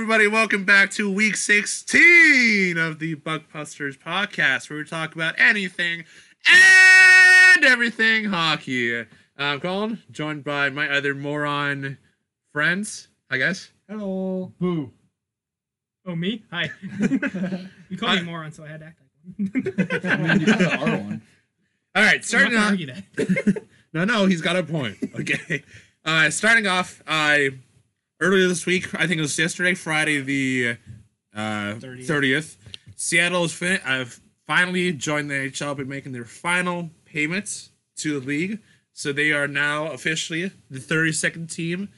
everybody. Welcome back to week 16 of the Buckbusters podcast, where we talk about anything and everything hockey. I'm Colin, joined by my other moron friends, I guess. Hello. Boo. Oh, me? Hi. you called I- me moron, so I had to act like I one. mean, you could have R one. All right, starting off. gonna argue that. No, no, he's got a point. Okay. Uh, starting off, I earlier this week, I think it was yesterday, Friday the uh, 30th. 30th, Seattle has fin- uh, finally joined the NHL by making their final payments to the league. So they are now officially the 32nd team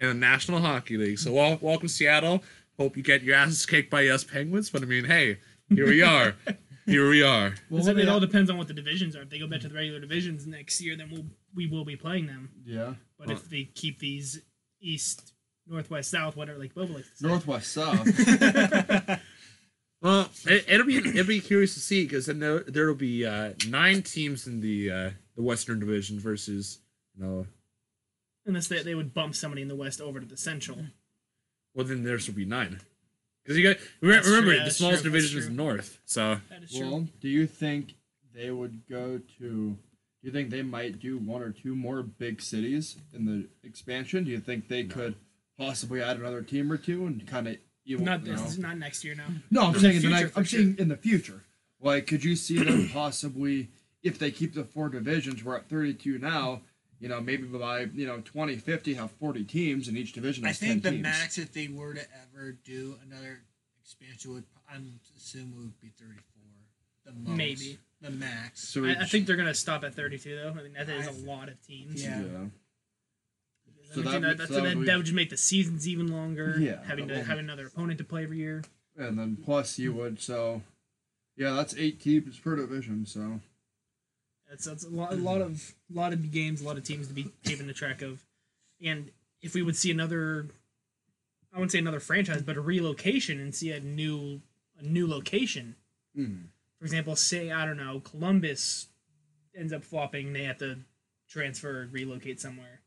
in the National Hockey League. So wel- welcome, Seattle. Hope you get your asses kicked by us Penguins. But I mean, hey, here we are. here we are. Well, it all depends on what the divisions are. If they go back to the regular divisions next year, then we'll we will be playing them. Yeah. But if they keep these east, northwest, south, whatever, like Boba likes to say. Northwest South. Well, it, it'll be it'll be curious to see because then there there'll be uh, nine teams in the uh, the Western Division versus you know unless they, they would bump somebody in the west over to the central. well then there's will be nine because you got re- remember true, the smallest true, division is. North so That is true. well, do you think they would go to? Do you think they might do one or two more big cities in the expansion? Do you think they could possibly add another team or two and kind of even? not you this, know? not next year. No. No, I'm saying the in the future, next, I'm sure. saying in the future. Like, could you see them possibly, if they keep the four divisions, we're at 32 now. You know, maybe by you know 2050 have 40 teams and each division I think 10 the teams. max, if they were to ever do another expansion, would I'm assuming would be 34. The most, Maybe. the max. So I, I think they're gonna stop at 32 though. I mean that is I a th- lot of teams. Yeah. So that think would- that's, so that that, would that would just make the seasons even longer. Yeah, having to have another opponent to play every year. And then plus you would so, yeah, that's eight teams per division. So That's that's a lot, a lot of lot of games, a lot of teams to be keeping the track of, and if we would see another, I wouldn't say another franchise, but a relocation and see a new a new location. mm, For example, say I don't know, Columbus ends up flopping, they have to transfer, relocate somewhere,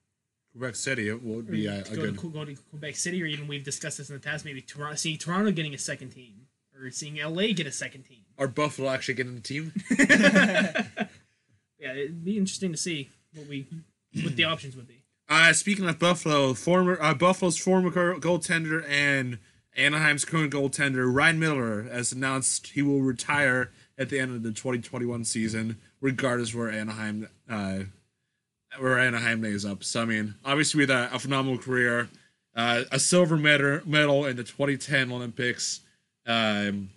Quebec City it would be uh, a, a go, good to, go to Quebec City, or even we've discussed this in the past, maybe Toronto, seeing Toronto getting a second team, or seeing LA get a second team. or Buffalo actually getting the team. yeah, it'd be interesting to see what we what the options would be. Uh, speaking of Buffalo, former uh, Buffalo's former goaltender and Anaheim's current goaltender Ryan Miller has announced he will retire at the end of the 2021 season, regardless where Anaheim uh, where Anaheim lays up. So I mean, obviously with a, a phenomenal career, uh, a silver medal medal in the 2010 Olympics. Um,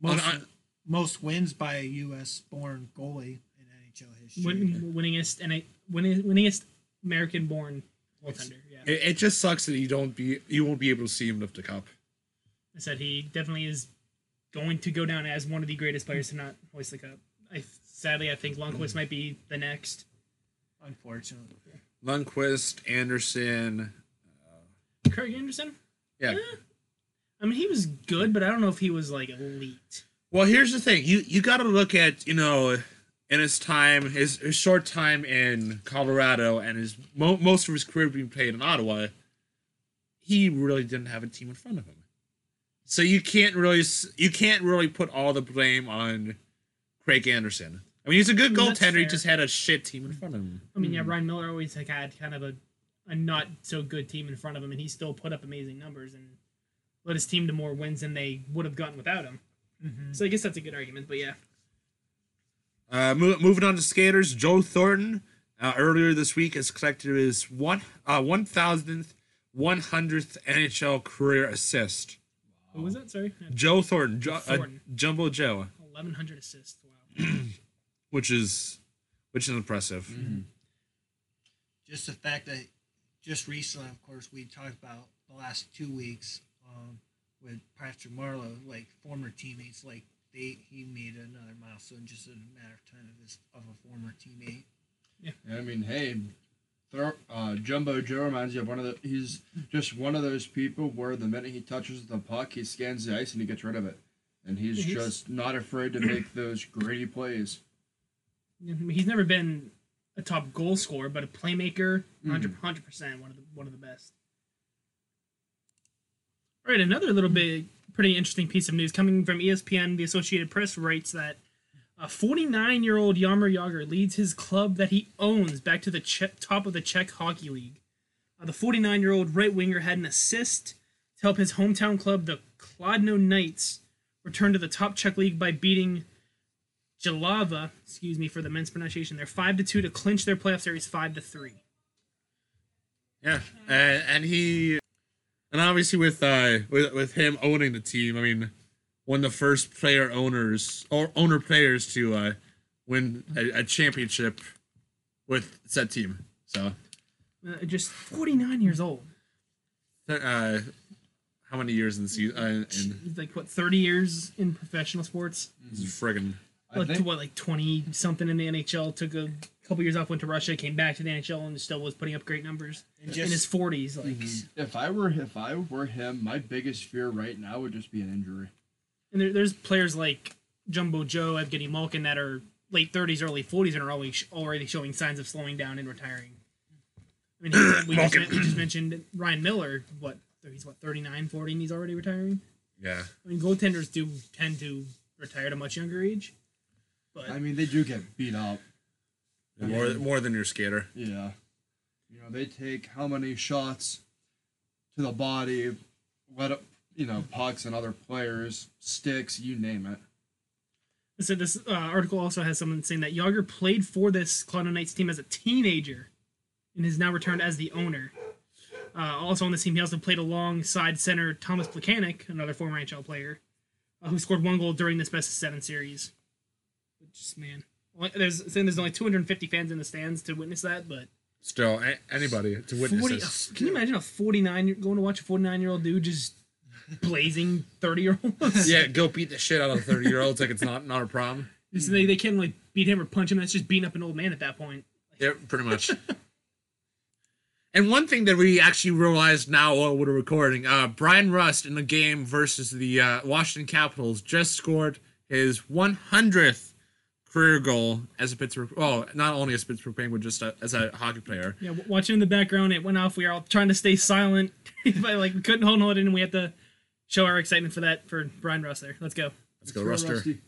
Most, on- most wins by a U.S. born goalie in NHL history. Win, winningest and winning, winningest American born goaltender. Yeah, it, it just sucks that you don't be you won't be able to see him lift the cup. I said he definitely is going to go down as one of the greatest players to not hoist the cup. I sadly I think Lundqvist might be the next. Unfortunately. Lundqvist, Anderson, Craig Anderson. yeah. Eh, I mean, he was good, but I don't know if he was like elite. Well, here's the thing. You you got to look at you know, in his time, his, his short time in Colorado, and his mo- most of his career being played in Ottawa. He really didn't have a team in front of him, so you can't really you can't really put all the blame on Craig Anderson. I mean, he's a good I mean, goaltender. He just had a shit team in front of him. I mean, yeah, Ryan Miller always like, had kind of a, a not so good team in front of him, and he still put up amazing numbers and led his team to more wins than they would have gotten without him. So I guess that's a good argument. But yeah, Uh, mo- moving on to skaters, Joe Thornton uh, earlier this week has collected his one uh, one thousandth, one hundredth NHL career assist. who was that? Sorry, Joe Thornton, jo- uh, Thornton. Jumbo Joe, eleven hundred assists. Wow. which is which is impressive. Just the fact that just recently, of course, we talked about the last two weeks um, with Patrick Marleau, like former teammates, like they he made another milestone just in a matter of time of his of a former teammate. Yeah, I mean, hey, throw, uh, Jumbo Joe reminds you of one of the. He's just one of those people where the minute he touches the puck, he scans the ice and he gets rid of it, and he's, He's- just not afraid to make those gritty plays. Mean, he's never been a top goal scorer, but a playmaker, Mhm. 100 percent one of the one of the best. All right, another little bit pretty interesting piece of news coming from ESPN. The Associated Press writes that a 49 year old Jaromir Jagr leads his club that he owns back to the che- top of the Czech Hockey League. Uh, the 49 year old right winger had an assist to help his hometown club, the Kladno Knights, return to the top Czech league by beating Jalava, excuse me for the men's pronunciation, they're 5 to 2 to clinch their playoff series 5 to 3. Yeah, and, and he, and obviously with uh with with him owning the team, I mean, one of the first player owners or owner players to uh win a, a championship with said team. So, Uh, just 49 years old. uh, how many years in the season? Uh, in like what 30 years in professional sports this is friggin' I like, to think. what like 20 something in the nhl took a couple years off went to russia came back to the nhl and still was putting up great numbers And in his 40s like. Mhm. If I were if I were him, my biggest fear right now would just be an injury. and there, there's players like jumbo joe evgeny malkin that are late 30s early 40s and are always already showing signs of slowing down and retiring. I mean we, just, we just mentioned ryan miller what he's what 39 40 and he's already retiring? Yeah. i mean goaltenders do tend to retire at a much younger age but I mean, they do get beat up. More more than your skater. Yeah. You know, they take how many shots to the body, let up, you know, pucks and other players, sticks, you name it. So this uh, article also has someone saying that Jagr played for this Cloud Knights team as a teenager, and has now returned as the owner. Uh, also on this team, he also played alongside center Thomas Plekanec, another former NHL player, uh, who scored one goal during this best of seven series. Is man, there's saying there's only 250 fans in the stands to witness that, but Still, a- anybody to witness 40, this. can you imagine a 49 year- going to watch a 49 year old dude just blazing 30 year olds? Yeah, go beat the shit out of a thirty year olds like it's not not a problem. Just- they they can't like beat him or punch him. That's just beating up an old man at that point. Yeah, pretty much. and one thing that we actually realized now while we're recording, uh, Bryan Rust in the game versus the uh, Washington Capitals just scored his 100th career goal as a Pittsburgh. Well, not only as a Pittsburgh Penguin, just a, as a hockey player. Yeah, watching in the background, it went off. We were all trying to stay silent, but like we couldn't hold it, and we had to show our excitement for that for Bryan Rust. There, let's go. Let's go, Throw Ruster. Rusty.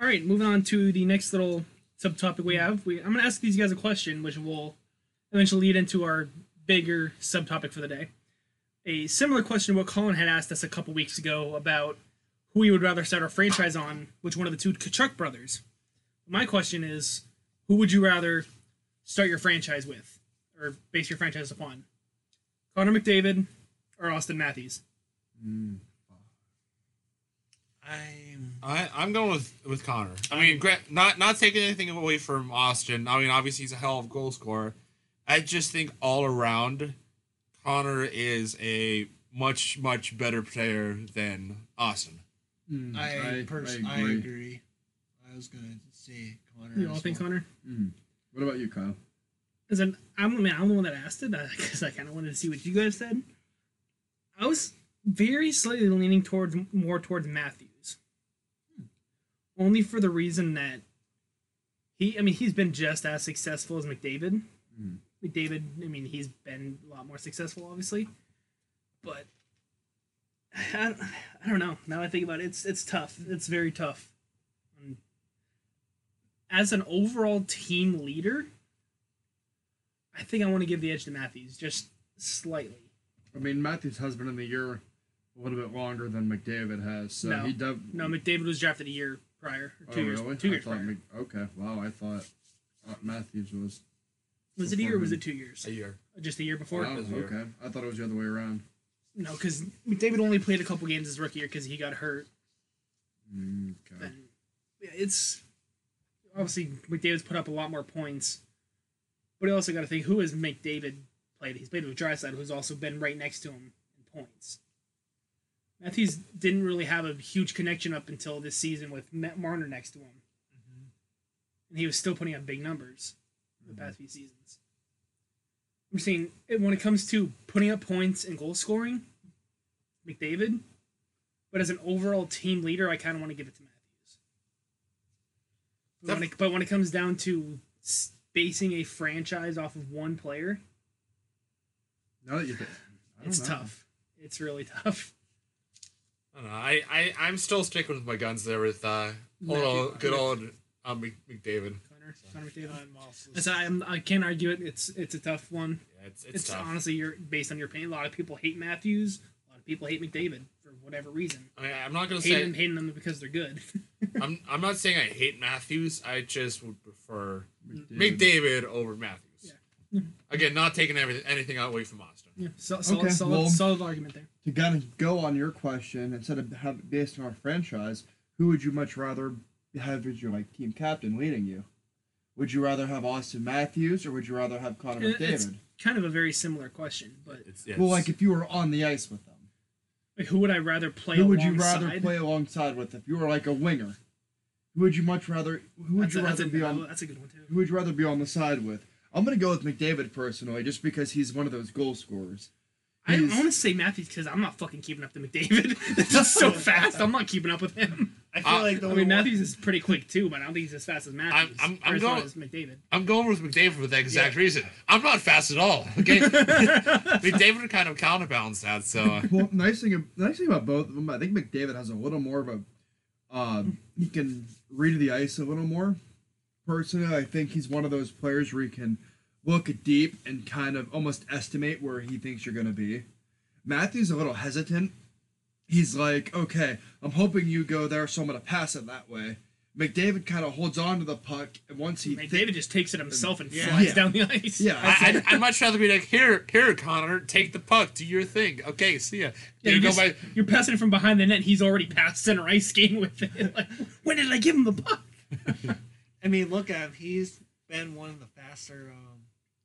All right, moving on to the next little subtopic we have. We, I'm going to ask these guys a question, which will eventually lead into our bigger subtopic for the day. A similar question to what Colin had asked us a couple weeks ago about who we would rather start our franchise on, which one of the two Tkachuk brothers. My question is, who would you rather start your franchise with, or base your franchise upon? Connor McDavid or Austin Matthews? I'm I, I'm going with with Connor. I mean, not not taking anything away from Austin. I mean, obviously he's a hell of a goal scorer. I just think all around, Connor is a much much better player than Austin. Mm, I, pers- I, agree. agree. I was gonna say Connor. You all as think well. Connor? Mm. What about you, Kyle? As an, I'm, I mean, I'm the one that asked it because I kind of wanted to see what you guys said. I was very slightly leaning towards more towards Matthews, only for the reason that he, I mean, he's been just as successful as McDavid. Mhm. McDavid, I mean, he's been a lot more successful, obviously, but I don't, I don't know. Now I think about it, it's it's tough. It's very tough. Um, As an overall team leader, I think I want to give the edge to Matthews just slightly. I mean, Matthews has been in the year a little bit longer than McDavid has, so No. he dev- No, McDavid was drafted a year prior, or two oh, years, really? two I years thought prior. Mc- okay, wow, I thought uh, Matthews was. was it a year or was it two years? A year. Just a year before? Wow, was a year. okay, I thought it was the other way around. No, because McDavid only played a couple games his rookie year because he got hurt. Mm, okay. Yeah, it's obviously McDavid's put up a lot more points, but you also got to think who has McDavid played? He's played with Draisaitl, who's also been right next to him in points. Matthews didn't really have a huge connection up until this season with Matt Marner next to him, and he was still putting up big numbers in the past few seasons. I'm saying when it comes to putting up points and goal scoring, McDavid, but as an overall team leader, I kind of want to give it to Matthews. But when, it, but when it comes down to s- basing a franchise off of one player, Now that you, think, I don't it's know. tough. it's really tough. I don't know. I, I I'm still sticking with my guns there with uh, old, old good old um, Mc- McDavid. Connor, Connor McDavid. I'm also I'm, I can't argue it. It's it's a tough one. Yeah, it's it's, It's, tough. honestly you're based on your pain. A lot of people hate Matthews. A lot of people hate McDavid for whatever reason. I, I'm not gonna Hating say them, hating them because they're good. I'm I'm not saying I hate Matthews. I just would prefer McDavid. McDavid over Matthews. Yeah. Again, not taking everything anything away from Austin. yeah, so, solid, Okay, solid, well- solid argument there. To kind of go on your question, instead of have it based on our franchise, who would you much rather have as your like team captain leading you? Would you rather have Austin Matthews or would you rather have Connor It- it's McDavid? kind of a very similar question, but It's, yeah, Well, like if you were on the ice with them, like, who would I rather play who would you alongside? rather play alongside with if you were like a winger? Who would you much rather? Who would That's you a, that's, rather a, be on? that's a good one too. Who would you rather be on the side with? I'm gonna go with McDavid personally, just because he's one of those goal scorers. I, I He's- want to say Matthews because I'm not fucking keeping up to McDavid. It's just so fast. I'm not keeping up with him. I feel Uh, like the I mean, one- Matthews is pretty quick too, but I don't think he's as fast as Matthews. I'm- I'm or as going- fast as McDavid. I'm going with McDavid for that exact reason. I'm not fast at all. Okay, McDavid kind of counterbalance that. So uh, Well, nice thing, nice thing about both of them, I think McDavid has a little more of a, um, he can read the ice a little more. Personally, I think he's one of those players where he can look deep and kind of almost estimate where he thinks you're going to be. Matthew's is a little hesitant. He's like, okay, I'm hoping you go there, so I'm going to pass it that way. McDavid kind of holds on to the puck, and once he McDavid just takes it himself and Yeah. flies Yeah. down the ice. Yeah. I, I'd, I'd much rather be like, here, here, Connor, take the puck, do your thing. Okay, see ya. Yeah, you you're, go just- by. you're passing it from behind the net. He's already past center ice skating with it. Like, when did I give him the puck? I mean, look at him. He's been one of the faster, um,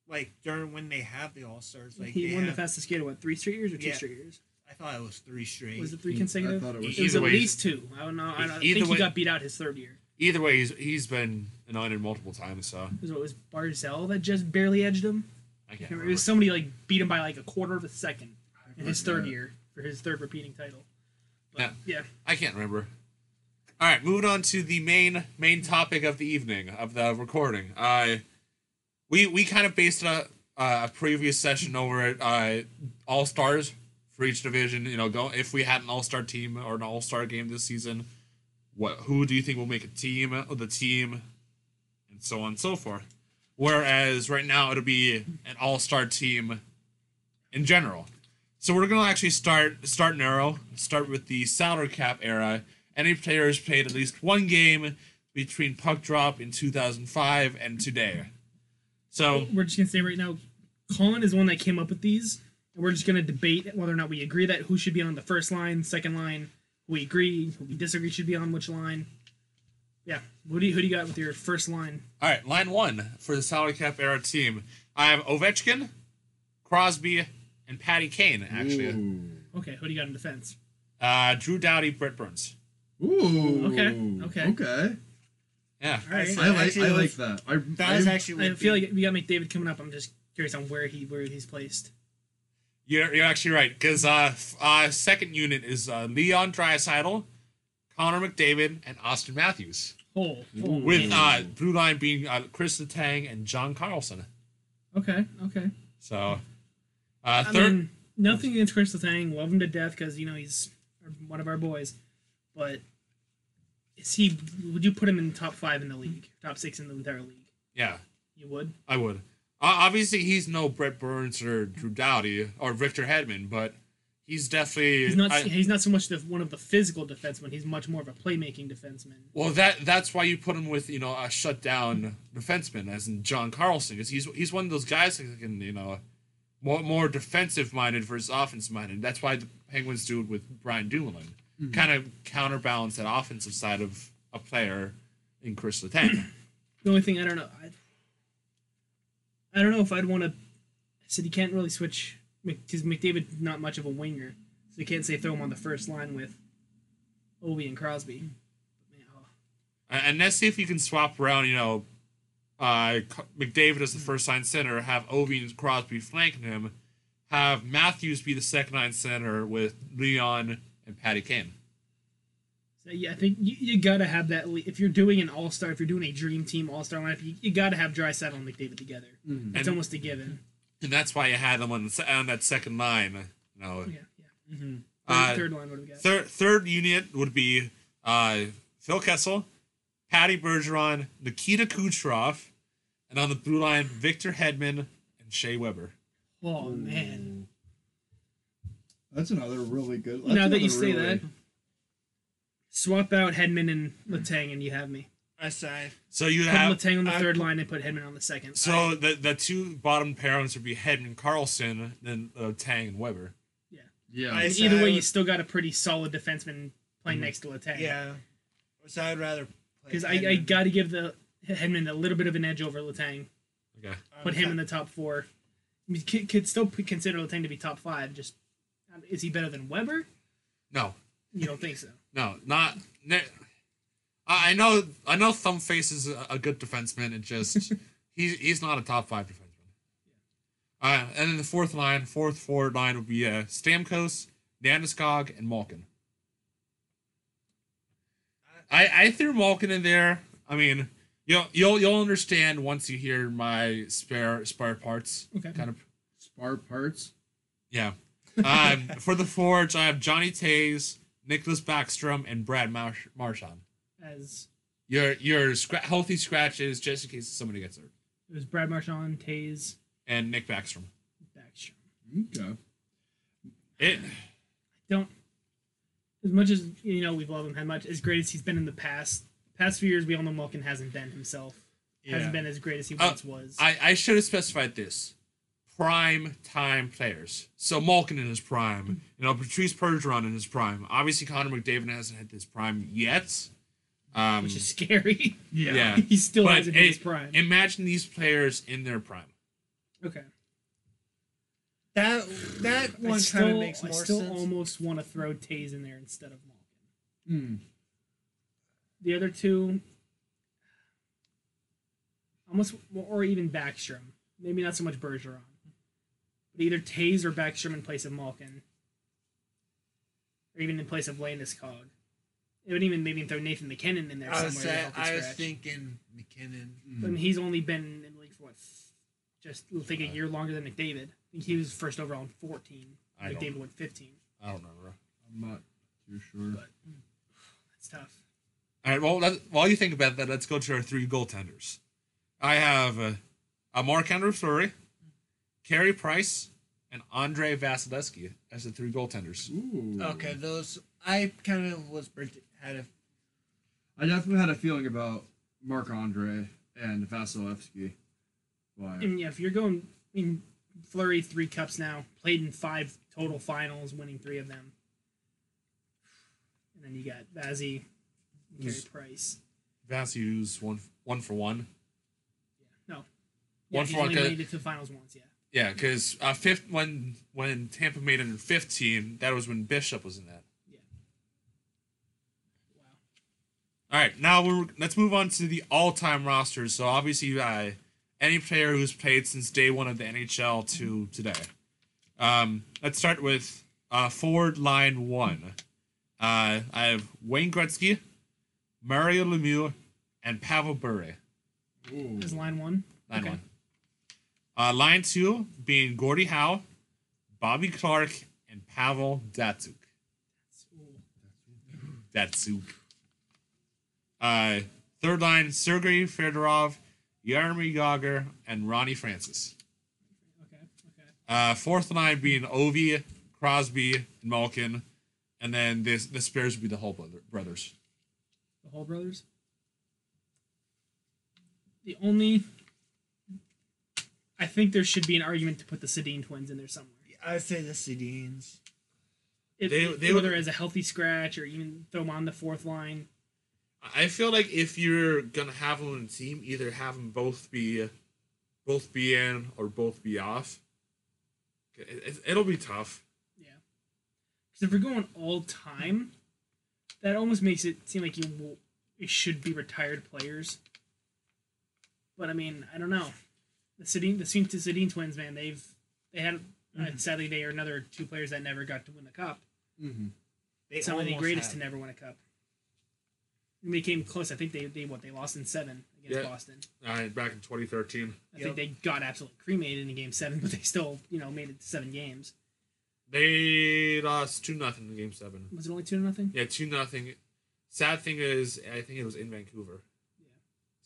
like during when they have the All Stars. Like he they won the fastest skate. What three straight years or two Yeah. straight years? I thought it was three straight. Was it three I consecutive? thought it was. It was Either at least two. I don't know. I, don't, I think way- he got beat out his third year. Either way, he's he's been anointed multiple times. So It was, what, it was Barzal that just barely edged him? I can't remember. It was somebody like beat him by like a quarter of a second in his third forgot. year for his third repeating title. But, Yeah. yeah. I can't remember. All right, moving on to the main main topic of the evening of the recording. Uh, we we kind of based a a previous session over at uh, all stars for each division. You know, go if we had an all star team or an all star game this season, what who do you think will make a team of the team, and so on and so forth. Whereas right now it'll be an all star team in general. So we're gonna actually start start narrow. Start with the salary cap era. Any players played at least one game between puck drop in 2005 and today. So We're just to say right now, Colin is the one that came up with these. And we're just going to debate whether or not we agree that who should be on the first line, second line, who we agree, who we disagree should be on which line. Yeah. Who do you, who do you got with your first line? all right, line one for the salary cap era team. I have Ovechkin, Crosby, and Patty Kane. Actually, Ooh. Okay, who do you got in defense? uh, Drew Doughty, Brent Burns. Ooh. Okay, okay. Okay. Yeah, All right. I like. I like that. I, That is I- actually. I feel be- like we got McDavid coming up. I'm just curious on where he where he's placed. You're, you're actually right because uh, uh, second unit is uh, Leon Draisaitl, Connor McDavid, and Austin Matthews. Oh, oh, with uh, blue line being uh, Chris Letang and John Carlson. okay, okay. So, uh, I third, mean, nothing against Chris Letang. Love him to death because you know he's one of our boys. But is he? Would you put him in top five in the league? Top six in the entire league? yeah, You would. I would. Obviously, he's no Brent Burns or Drew Doughty or Victor Hedman, but he's definitely. He's not. I- he's not so much the, one of the physical defensemen. He's much more of a playmaking defenseman. well, that that's why you put him with you know a shutdown defenseman, as in John Carlson, because he's he's one of those guys that can you know more more defensive minded versus offensive minded. That's why the Penguins do it with Brian Dumoulin, hmm. kind of counterbalance that offensive side of a player in Chris Letang. The only thing I don't know, I, I don't know if I'd want to. I said you can't really switch because McDavid's not much of a winger, so you can't say throw him on the first line with Ovi and Crosby. But man, oh, And and let's see if you can swap around, you know, uh, McDavid as the first line center, have Ovi and Crosby flanking him, have Matthews be the second line center with Leon and Patty Kane. So yeah, I think you, you gotta have that. le- If you're doing an all star, if you're doing a dream team all star lineup, you, you gotta have Draisaitl and McDavid together. It's And- almost a given. And that's why you had them on, the, on that second line. You know, Yeah, yeah. Mm-hmm. Uh, third line, what do we got? Third third unit would be uh, Phil Kessel, Patty Bergeron, Nikita Kucherov, and on the blue line Victor Hedman and Shea Weber. oh man! That's another really good. That's now that you say really- that, swap out Hedman and Letang, and you have me. Aside, So you Put have Letang on the I- third line and put Hedman on the second. so the the two bottom pairings would be Hedman Carlson, then uh, Tang and Weber. Yeah. I- And so either way, would- you still got a pretty solid defenseman playing Mhm. next to Letang. yeah. So I'd rather because I, I got to give the Hedman a little bit of an edge over Letang. Okay. Put him in the top four. I mean, could, could still consider Letang to be top five. Just is he better than Weber? No, You don't think so? No, not. Ne- I I know, I know. Thumbface is a, a good defenseman. It just he's he's not a top five defenseman. Uh, and then the fourth line, fourth forward line would be uh, Stamkos, Landeskog, and Malkin. I I threw Malkin in there. I mean, you'll you'll you'll understand once you hear my spare spare parts. Okay. Kind of spare parts. yeah. Um, for the forwards, I have Johnny Toews, Nicklas Backstrom, and Brad Marsh- Marchand. As Your your scra- healthy scratches just in case somebody gets hurt. it was Brad Marchand, Toews, And Nick Backstrom. Backstrom. Okay. It Don't as much as you know we've loved him how much as great as he's been in the past past few years we all know Malkin hasn't been himself Yeah. hasn't been as great as he Uh, once was I, I should have specified this. Prime time players. So Malkin in his prime. You know, Patrice Bergeron in his prime. Obviously Connor McDavid hasn't hit his prime yet. Um, which is scary yeah. he still But hasn't hit his prime Imagine these players in their prime. okay that that one kind still, of makes I still sense. almost want to throw Toews in there instead of Malkin Hmm. the other two almost or even Backstrom maybe not so much Bergeron but either Toews or Backstrom in place of Malkin or even in place of Landeskog it would even maybe throw Nathan MacKinnon in there I was, somewhere to say, I was thinking McKinnon. Hmm. But he's only been in the league for what just I think a uh, year longer than McDavid I think he was first overall in 14 I don't- McDavid went 15 I don't remember. I'm not too sure. But hmm, that's tough All right. Well, let, while you think about that, let's go to our three goaltenders. I have uh, a Marc-Andre Fleury, Carey Price, and Andrei Vasilevskiy as the three goaltenders. Ooh. Okay, those I kind of was predi- had a I definitely had a feeling about Marc-Andre and Vasilevsky. But And yeah, if you're going, I mean, Fleury three cups now, played in five total finals, winning three of them. And then you got Vazzy, and Carey Who's- Price. Vasily's one one for one. Yeah, No, One yeah, he's for one, only good. made it to the finals once. Yeah, Yeah, because uh, fifth when when Tampa made it in fifteen, that was when Bishop was in that. Yeah. Wow. All right, now we're let's move on to the all-time rosters. So obviously, uh, any player who's played since day one of the NHL to today. Um, let's start with uh, forward line one. Uh, I have Wayne Gretzky, Mario Lemieux, and Pavel Bure. Ooh. As line one. Line Okay. one. Uh, line two being Gordie Howe, Bobby Clarke, and Pavel Datsyuk. Datsyuk. Uh, third line Sergei Fedorov, Jaromir Jagr, and Ronnie Francis. Okay. Okay. Uh, fourth line being Ovi, Crosby, and Malkin, and then this the spares would be the Hull brother, brothers. The Hall brothers. The only. I think there should be an argument to put the Sedin twins in there somewhere. I would say the Sedines. If, They- if- they whether would- as a healthy scratch or even throw them on the fourth line. I feel like if you're gonna have them in a team, either have them both be, both be in or both be off. It, it, it'll be tough. Yeah. Because if we're going all time, that almost makes it seem like you will, it should be retired players. But I mean, I don't know. The Sedin, the Sedin, twins, man, they've they had uh, sadly they are another two players that never got to win the cup. Mm-hmm. They Some of the greatest have. to never win a cup. They came close. I think they, they what they lost in seven against Yeah. Boston. All right, back in 2013, I Yep. think they got absolutely cremated in game seven, but they still you know made it to seven games. they lost two nothing in game seven. Was it only two to nothing? Yeah, two nothing. Sad thing is, I think it was in Vancouver. Yeah.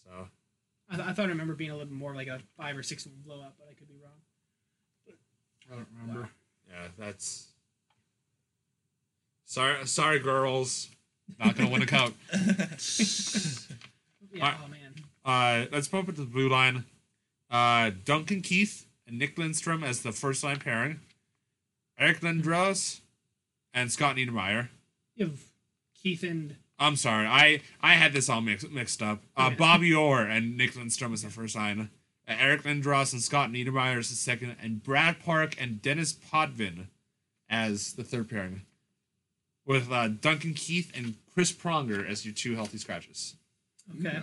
So I, th- I thought I remember being a little bit more like a five or six one blowout, but I could be wrong. I don't remember. yeah, that's. Sorry, sorry, girls. Not gonna win a cup. Yeah. Alright. Oh man. Uh, let's pump it to the blue line. Uh, Duncan Keith and Nick Lindstrom as the first line pairing. Eric Lindros and Scott Niedermayer. You have Keith and I'm sorry, I I had this all mixed mixed up. Uh, Okay. Bobby Orr and Nick Lindstrom is the first line. Uh, Eric Lindros and Scott Niedermayer is the second, and Brad Park and Denis Potvin as the third pairing, with uh, Duncan Keith and Chris Pronger as your two healthy scratches. okay.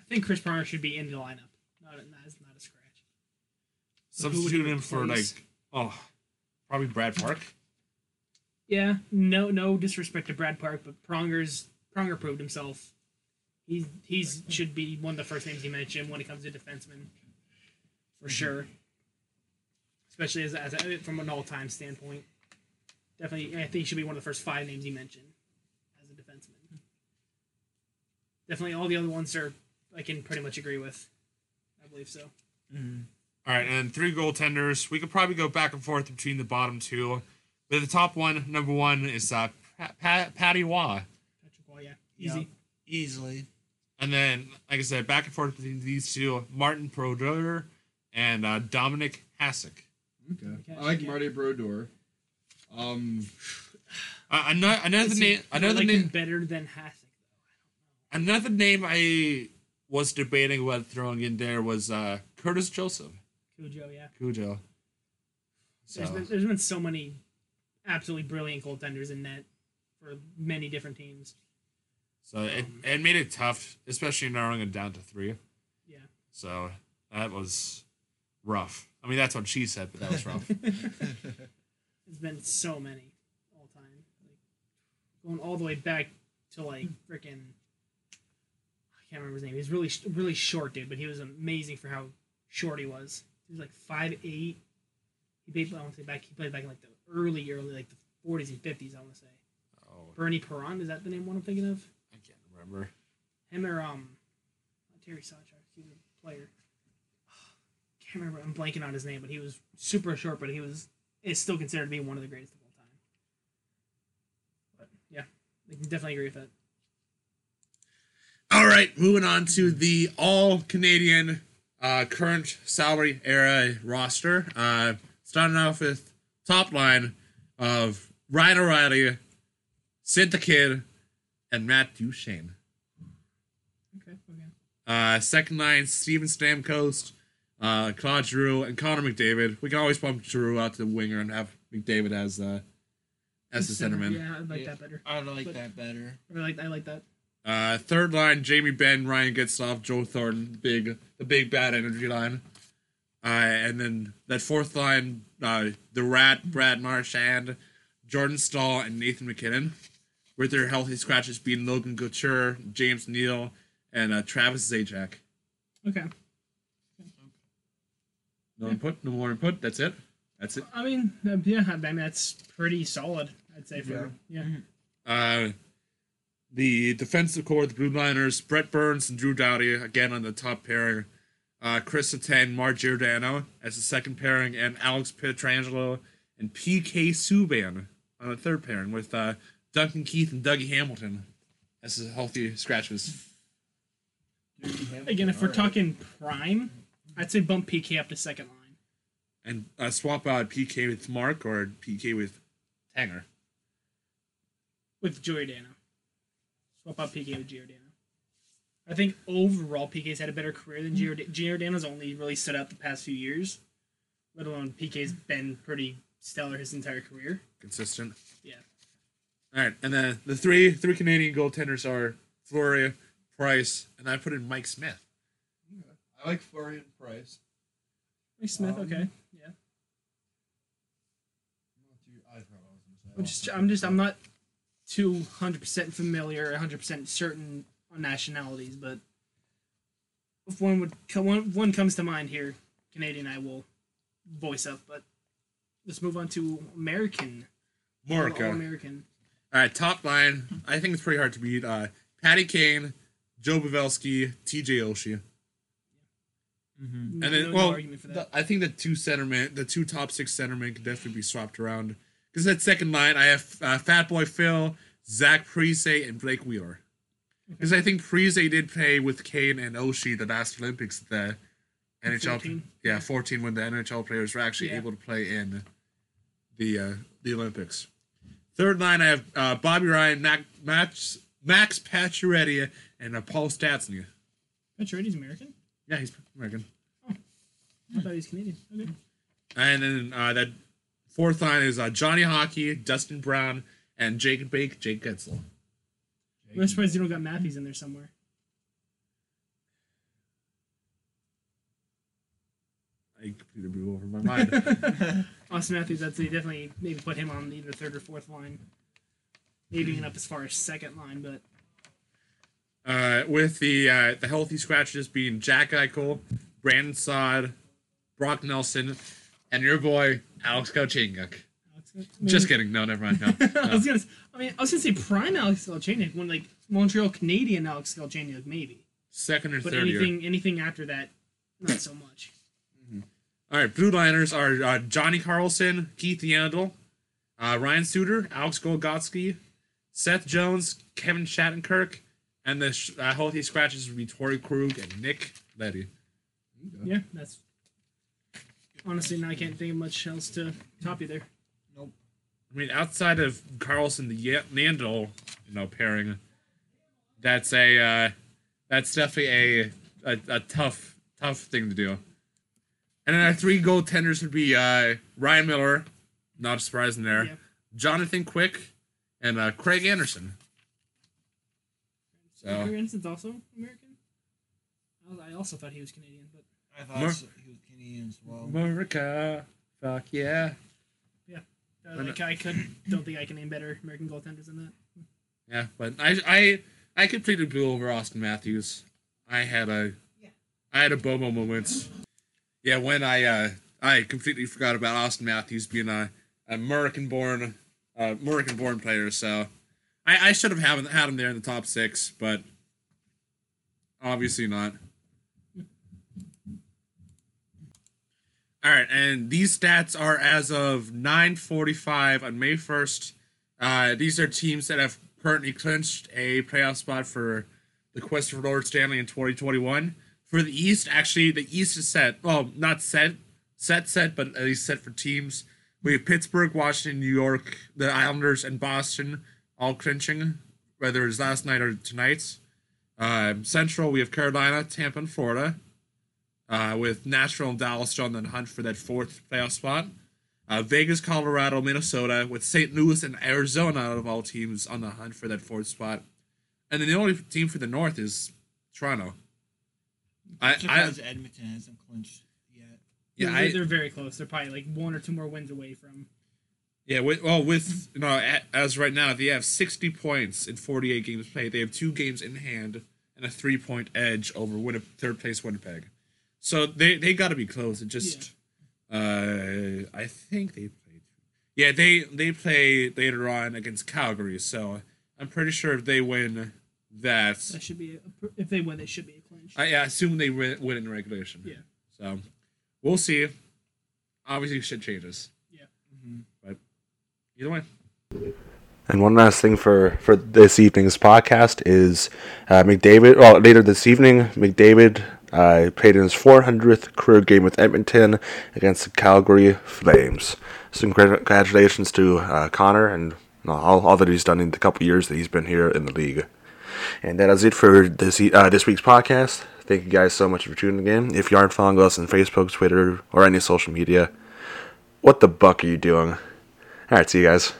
I think Chris Pronger should be in the lineup. Not a, not, not a scratch. So who would Substitute him for like oh, probably Brad Park. Yeah, no, no disrespect to Brad Park, but Pronger's Pronger proved himself. He's he's should be one of the first names you mentioned when it comes to defensemen, for mm-hmm. sure. Especially as, as a, from an all time standpoint, definitely, I think he should be one of the first five names you mentioned as a defenseman. Definitely, all the other ones are I can pretty much agree with. I believe so. Mm-hmm. All right, and three goaltenders. We could probably go back and forth between the bottom two. But the top one, number one, is uh, pa- pa- Patty Waugh. Patrick Roy, yeah, easy. Yep. Easily. And then, like I said, back and forth between these two, Martin Brodeur and uh, Dominic Hasek. Okay. Okay, I like yeah. Marty Brodeur. Um, Uh, another another name, I another like name, better than Hasek. another name I was debating about throwing in there was uh, Curtis Joseph, Cujo, yeah. Cujo. So There's been, there's been so many absolutely brilliant goaltenders in net for many different teams. so it, um, it made it tough, especially narrowing it down to three. Yeah. So that was rough. I mean, that's what she said, but that was rough. There's been so many all time. Like going all the way back to like freaking I can't remember his name. He was really really short dude, but he was amazing for how short he was. He was like five eight. He played I want to say back he played back in like the early early like the forties and fifties, I want to say. oh, Bernie Perron, is that the name one I'm thinking of? I can't remember. Him or um Terry Sawchuk, he was a player. Can't remember. I'm blanking on his name, but he was super short, but he was is still considered to be one of the greatest of all time. But yeah, I can definitely agree with that. All right, moving on to the all Canadian uh, current salary era roster. Uh, starting off with top line of Ryan O'Reilly, Sid the Kid, and Matt Duchene. Okay, okay. Uh, second line, Steven Stamkos, uh, Claude Giroux, and Connor McDavid. We can always bump Giroux out to the winger and have McDavid as uh, as the centerman. Yeah, I like Yeah. that better. I like But- that better. I like I like that. Uh, third line, Jamie Benn, Ryan Getzlaf, Joe Thornton, the big, the big bad energy line. Uh, and then that fourth line, uh, the Rat, Brad Marchand, Jordan Staal, and Nathan MacKinnon, with their healthy scratches being Logan Couture, James Neal, and uh, Travis Zajac. Okay. No input, no more input. That's it. That's it. I mean, uh, yeah, I mean that's pretty solid. I'd say for yeah. Uh, the defensive core, the Blue Liners, Brent Burns and Drew Doughty again on the top pairing. Uh, Chris Letang, Mark Giordano as the second pairing, and Alex Pietrangelo and PK Subban on the third pairing with uh, Duncan Keith and Dougie Hamilton as the healthy scratches. Again, if we're talking prime, I'd say bump PK up to second line. And uh, swap out PK with Mark or PK with Tanger. with Giordano. Swap out PK with Giordano. I think overall PK's had a better career than Giord- Giordano's only really stood out the past few years. Let alone PK's been pretty stellar his entire career. Consistent. Yeah. All right, and then the three three Canadian goaltenders are Fleury, Price, and I put in Mike Smith. I like Florian Price. Mike Smith, Um, okay. Yeah. I forgot what I was gonna say. I'm just I'm just I'm not too hundred percent familiar, hundred percent certain on nationalities, but if one would come one, one comes to mind here, Canadian I will voice up, but let's move on to American. Morica. All American. All right, top line. I think it's pretty hard to beat. Uh, Patty Kane, Joe Pavelski, T.J. Oshie. And And then, no, no well, that. the- I think the two centermen, the two top six centermen, could definitely be swapped around. Because that second line, I have uh, Fat Boy Phil, Zach Parise, and Blake Wheeler. Because I think Parise did play with Kane and Oshie the last Olympics. The NHL, 14. yeah, fourteen when the NHL players were actually Yeah. able to play in the uh, the Olympics. Third line, I have uh, Bobby Ryan, Mac, Max Max Pacioretty, and uh, Paul Stastny. Pacioretty's American. Yeah, he's American. Oh, I thought he was Canadian. Okay. And then uh, that fourth line is uh, Johnny Hockey, Dustin Brown, and Jake Bake, Jake Guentzel. I'm surprised you don't got Matthews in there somewhere. I completely blew over my mind. Austin Matthews, I'd say definitely maybe put him on either third or fourth line. Maybe even up as far as second line, but uh, with the uh, the healthy scratches being Jack Eichel, Brandon Saad, Brock Nelson, and your boy Alex Galchenyuk. Just kidding. No, never mind. No. I was gonna. say, I mean, I was gonna say prime Alex Galchenyuk when like Montreal Canadian Alex Galchenyuk maybe, Second or but third year. anything anything after that, not so much. All right, blue liners are uh, Johnny Carlson, Keith Yandle, uh, Ryan Suter, Alex Goligoski, Seth Jones, Kevin Shattenkirk, and the sh- uh, healthy scratches would be Torey Krug and Nick Leddy. Yeah, that's honestly now I can't think of much else to top you there. I mean, outside of Carlson, the Ye- Nandel, you know, pairing, that's a uh, that's definitely a, a a tough tough thing to do. And then our three goaltenders would be uh, Ryan Miller, not surprising there, Yeah. Jonathan Quick, and uh, Craig Anderson. So Craig Anderson's also American. I, I also thought he was Canadian, but I thought Mar- so- he was Canadian as well. America, fuck yeah, uh, like I could don't think I can name better American goaltenders than that. yeah. But I I I completely blew over Austin Matthews. I had a I had a Bobo moment. Yeah, when I uh I completely forgot about Austin Matthews being a American born uh American born player, so I, I should have had him there in the top six, but obviously not. All right, and these stats are as of 9:45 on May 1st. Uh, these are teams that have currently clinched a playoff spot for the quest for Lord Stanley in 2021. For the East, actually, the East is set. Well, not set, set, set, but at least set for teams. We have Pittsburgh, Washington, New York, the Islanders, and Boston all clinching, whether it's last night or tonight. Um, Central, we have Carolina, Tampa, and Florida, uh, with Nashville and Dallas still on the hunt for that fourth playoff spot. Uh, Vegas, Colorado, Minnesota, with St. Louis and Arizona out of all teams on the hunt for that fourth spot. And then the only team for the North is Toronto. I, I Surprised Edmonton hasn't clinched yet. yeah, they're, I, they're very close. They're probably like one or two more wins away from. Yeah, with, well, with you know, as right now they have sixty points in forty-eight games played. They have two games in hand and a three-point edge over Winni- third place Winnipeg. So they they got to be close. It just, uh, I think they played. Yeah, they they play later on against Calgary. So I'm pretty sure if they win that, That should be a, if they win, they should be a clinch. I, I assume they win, win in regulation. Yeah. So we'll see. Obviously, shit changes. Yeah. But either way. And one last thing for, for this evening's podcast is uh, McDavid. Well, later this evening, McDavid uh, played in his 400th career game with Edmonton against the Calgary Flames. So, congratulations to uh, Connor and uh, all, all that he's done in the couple years that he's been here in the league. And that is it for this uh, this week's podcast. Thank you guys so much for tuning in. If you aren't following us on Facebook, Twitter, or any social media, what the buck are you doing? All right, see you guys.